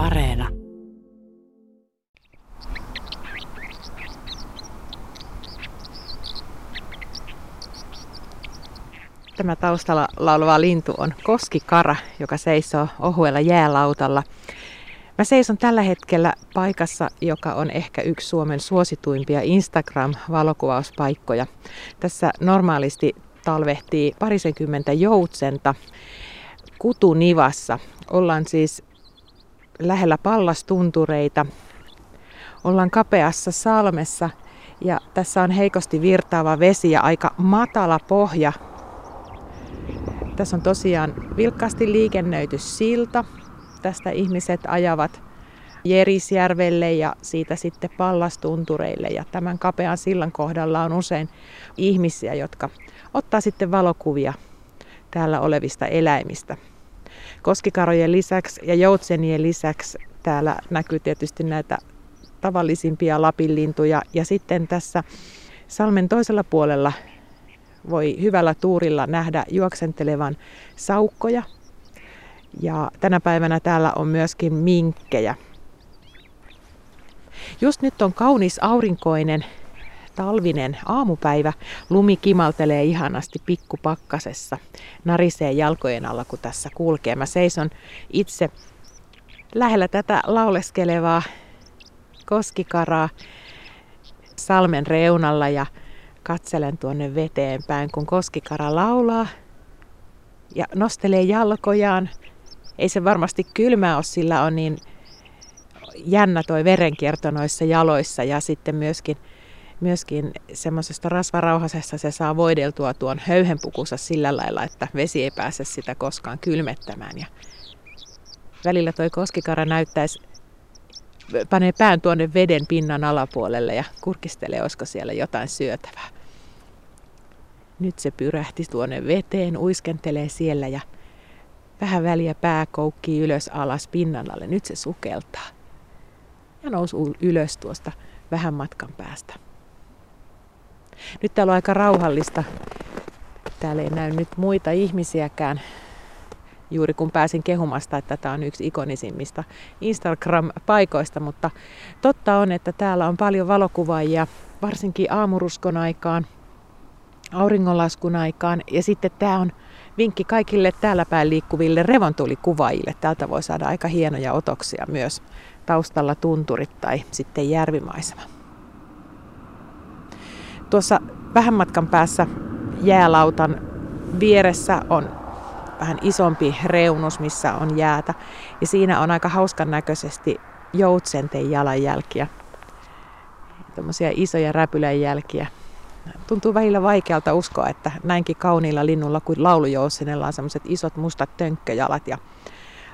Areena. Tämä taustalla laulava lintu on koskikara, joka seisoo ohuella jäälautalla. Mä seison tällä hetkellä paikassa, joka on ehkä yksi Suomen suosituimpia Instagram-valokuvauspaikkoja. Tässä normaalisti talvehtii parisenkymmentä joutsenta kutunivassa. Ollaan siis lähellä pallastuntureita. Ollaan kapeassa salmessa ja tässä on heikosti virtaava vesi ja aika matala pohja. Tässä on tosiaan vilkkaasti liikennöity silta. Tästä ihmiset ajavat Jerisjärvelle ja siitä sitten pallastuntureille. Ja tämän kapean sillan kohdalla on usein ihmisiä, jotka ottaa sitten valokuvia täällä olevista eläimistä. Koskikarojen lisäksi ja joutsenien lisäksi täällä näkyy tietysti näitä tavallisimpia lapinlintuja. Ja sitten tässä salmen toisella puolella voi hyvällä tuurilla nähdä juoksentelevan saukkoja. Ja tänä päivänä täällä on myöskin minkkejä. Just nyt on kaunis aurinkoinen talvinen aamupäivä. Lumi kimaltelee ihanasti pikkupakkasessa. Narisee jalkojen alla, kun tässä kulkee. Mä seison itse lähellä tätä lauleskelevaa koskikaraa salmen reunalla ja katselen tuonne veteen päin, kun koskikara laulaa ja nostelee jalkojaan. Ei se varmasti kylmä ole, sillä on niin jännä toi verenkierto noissa jaloissa ja sitten myöskin myöskin semmoisesta rasvarauhasesta se saa voideltua tuon höyhenpukunsa sillä lailla, että vesi ei pääse sitä koskaan kylmettämään. Ja välillä toi koskikara näyttäisi, panee pään tuonne veden pinnan alapuolelle ja kurkistelee, olisiko siellä jotain syötävää. Nyt se pyrähti tuonne veteen, uiskentelee siellä ja vähän väliä pää koukkii ylös alas pinnan alle. Nyt se sukeltaa ja nousi ylös tuosta vähän matkan päästä. Nyt täällä on aika rauhallista. Täällä ei näy nyt muita ihmisiäkään. Juuri kun pääsin kehumasta, että tämä on yksi ikonisimmista Instagram-paikoista, mutta totta on, että täällä on paljon valokuvaajia, varsinkin aamuruskon aikaan, auringonlaskun aikaan. Ja sitten tämä on vinkki kaikille täällä päin liikkuville revontulikuvaajille. Täältä voi saada aika hienoja otoksia myös taustalla tunturit tai sitten järvimaisema. Tuossa vähän matkan päässä jäälautan vieressä on vähän isompi reunus, missä on jäätä. Ja siinä on aika hauskan näköisesti joutsenten jalanjälkiä. Tämmöisiä isoja räpylänjälkiä. Tuntuu välillä vaikealta uskoa, että näinkin kauniilla linnulla kuin laulujousenella on semmoiset isot mustat tönkköjalat. Ja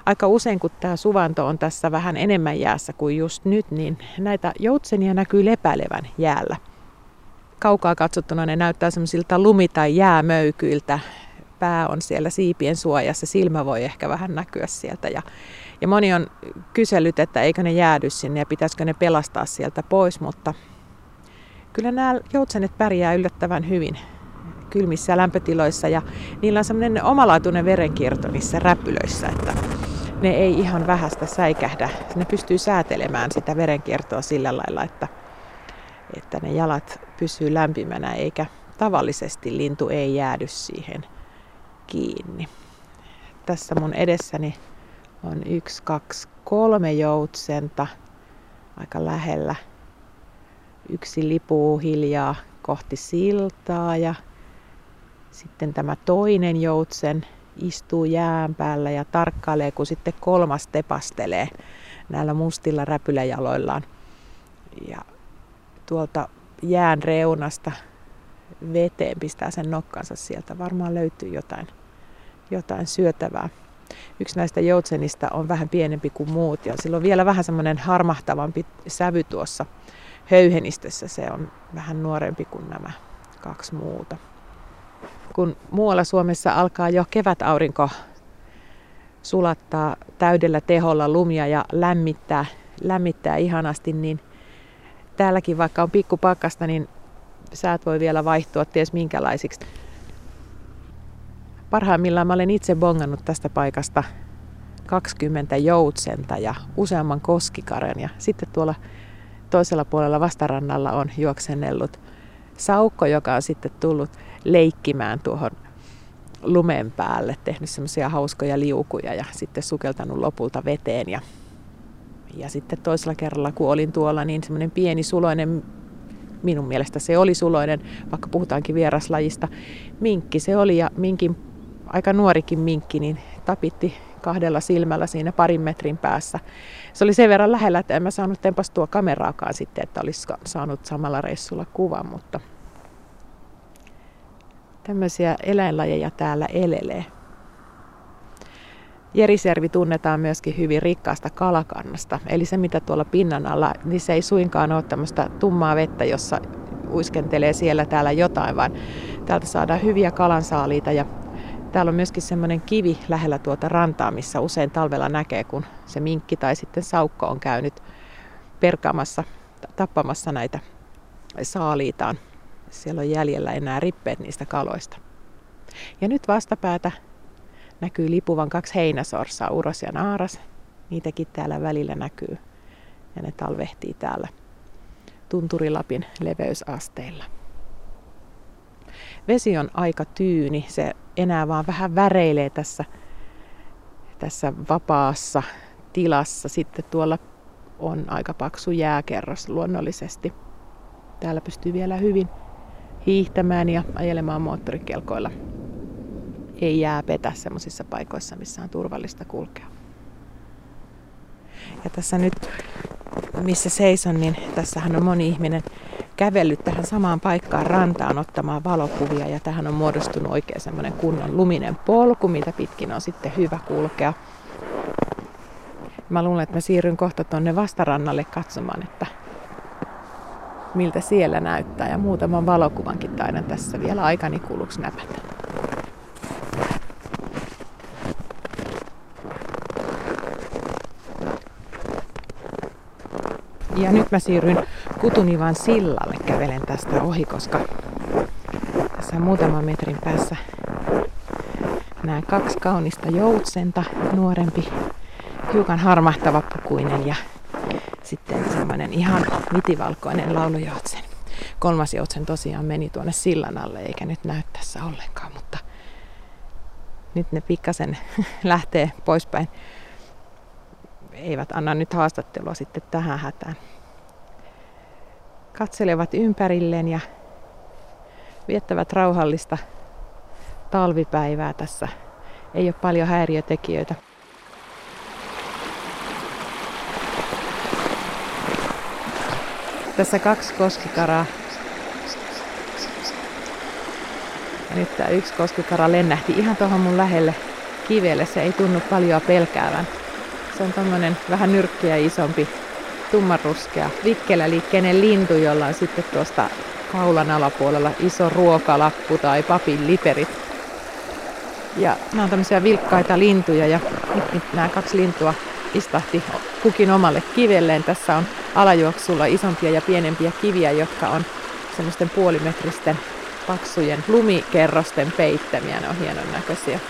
aika usein, kun tämä suvanto on tässä vähän enemmän jäässä kuin just nyt, niin näitä joutsenia näkyy lepäilevän jäällä kaukaa katsottuna ne näyttää semmoisilta lumi- tai jäämöykyiltä. Pää on siellä siipien suojassa, silmä voi ehkä vähän näkyä sieltä. Ja, ja moni on kysellyt, että eikö ne jäädy sinne ja pitäisikö ne pelastaa sieltä pois, mutta kyllä nämä joutsenet pärjää yllättävän hyvin kylmissä lämpötiloissa ja niillä on semmoinen omalaatuinen verenkierto niissä räpylöissä, että ne ei ihan vähästä säikähdä. Ne pystyy säätelemään sitä verenkiertoa sillä lailla, että että ne jalat pysyy lämpimänä eikä tavallisesti lintu ei jäädy siihen kiinni. Tässä mun edessäni on yksi, kaksi, kolme joutsenta aika lähellä. Yksi lipuu hiljaa kohti siltaa ja sitten tämä toinen joutsen istuu jään päällä ja tarkkailee, kun sitten kolmas tepastelee näillä mustilla räpyläjaloillaan. Ja tuolta jään reunasta veteen, pistää sen nokkansa sieltä. Varmaan löytyy jotain, jotain syötävää. Yksi näistä joutsenista on vähän pienempi kuin muut ja sillä on vielä vähän semmoinen harmahtavampi sävy tuossa höyhenistössä. Se on vähän nuorempi kuin nämä kaksi muuta. Kun muualla Suomessa alkaa jo kevätaurinko sulattaa täydellä teholla lumia ja lämmittää, lämmittää ihanasti, niin täälläkin vaikka on pikkupakkasta, niin säät voi vielä vaihtua ties minkälaisiksi. Parhaimmillaan mä olen itse bongannut tästä paikasta 20 joutsenta ja useamman koskikaren. Ja sitten tuolla toisella puolella vastarannalla on juoksennellut saukko, joka on sitten tullut leikkimään tuohon lumen päälle, tehnyt semmoisia hauskoja liukuja ja sitten sukeltanut lopulta veteen. Ja, ja sitten toisella kerralla, kun olin tuolla, niin semmoinen pieni suloinen, minun mielestä se oli suloinen, vaikka puhutaankin vieraslajista, minkki se oli ja minkin, aika nuorikin minkki, niin tapitti kahdella silmällä siinä parin metrin päässä. Se oli sen verran lähellä, että en mä saanut tempastua kameraakaan sitten, että olisi saanut samalla reissulla kuvan, mutta tämmöisiä eläinlajeja täällä elelee. Jeriservi tunnetaan myöskin hyvin rikkaasta kalakannasta. Eli se, mitä tuolla pinnan alla, niin se ei suinkaan ole tämmöistä tummaa vettä, jossa uiskentelee siellä täällä jotain, vaan täältä saadaan hyviä kalansaaliita ja Täällä on myöskin semmoinen kivi lähellä tuota rantaa, missä usein talvella näkee, kun se minkki tai sitten saukko on käynyt perkaamassa, tappamassa näitä saaliitaan. Siellä on jäljellä enää rippeet niistä kaloista. Ja nyt vastapäätä näkyy lipuvan kaksi heinäsorsaa, uros ja naaras. Niitäkin täällä välillä näkyy ja ne talvehtii täällä Tunturilapin leveysasteilla. Vesi on aika tyyni, se enää vaan vähän väreilee tässä, tässä vapaassa tilassa. Sitten tuolla on aika paksu jääkerros luonnollisesti. Täällä pystyy vielä hyvin hiihtämään ja ajelemaan moottorikelkoilla. Ei jää petä sellaisissa paikoissa, missä on turvallista kulkea. Ja tässä nyt, missä seison, niin tässähän on moni ihminen kävellyt tähän samaan paikkaan rantaan ottamaan valokuvia ja tähän on muodostunut oikein semmoinen kunnon luminen polku, mitä pitkin on sitten hyvä kulkea. Mä luulen, että mä siirryn kohta tonne vastarannalle katsomaan, että miltä siellä näyttää ja muutaman valokuvankin taidan tässä vielä aikani kuluksi näpätä. Ja nyt mä siirryn Kutunivan sillalle, kävelen tästä ohi, koska tässä muutaman metrin päässä näen kaksi kaunista joutsenta, nuorempi, hiukan harmahtava pukuinen ja sitten semmoinen ihan vitivalkoinen laulujoutsen. Kolmas joutsen tosiaan meni tuonne sillan alle eikä nyt näy tässä ollenkaan, mutta nyt ne pikkasen lähtee poispäin eivät anna nyt haastattelua sitten tähän hätään. Katselevat ympärilleen ja viettävät rauhallista talvipäivää tässä. Ei ole paljon häiriötekijöitä. Tässä kaksi koskikaraa. Ja nyt tämä yksi koskikara lennähti ihan tuohon mun lähelle kivelle. Se ei tunnu paljon pelkäävän. Se on tommonen vähän nyrkkiä isompi, tummanruskea, vikkeläliikkeinen lintu, jolla on sitten tuosta kaulan alapuolella iso ruokalappu tai papin liperit. Ja nämä on tämmöisiä vilkkaita lintuja ja nyt, nyt nämä kaksi lintua istahti kukin omalle kivelleen. Tässä on alajuoksulla isompia ja pienempiä kiviä, jotka on semmoisten puolimetristen paksujen lumikerrosten peittämiä. Ne on hienon näköisiä.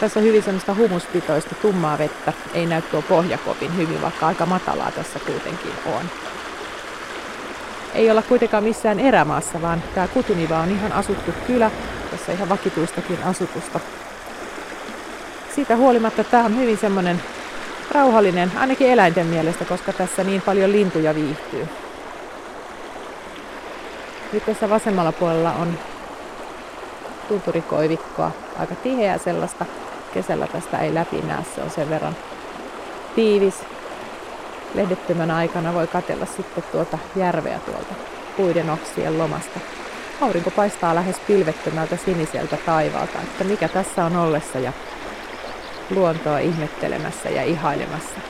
Tässä on hyvin semmoista humuspitoista tummaa vettä. Ei näy tuo pohjakopin hyvin, vaikka aika matalaa tässä kuitenkin on. Ei olla kuitenkaan missään erämaassa, vaan tämä Kutuniva on ihan asuttu kylä. Tässä ihan vakituistakin asutusta. Siitä huolimatta tämä on hyvin semmoinen rauhallinen, ainakin eläinten mielestä, koska tässä niin paljon lintuja viihtyy. Nyt tässä vasemmalla puolella on tunturikoivikkoa, aika tiheää sellaista. Kesällä tästä ei läpi näe, se on sen verran tiivis. Lehdettömän aikana voi katella sitten tuota järveä tuolta puiden oksien lomasta. Aurinko paistaa lähes pilvettömältä siniseltä taivaalta, että mikä tässä on ollessa ja luontoa ihmettelemässä ja ihailemassa.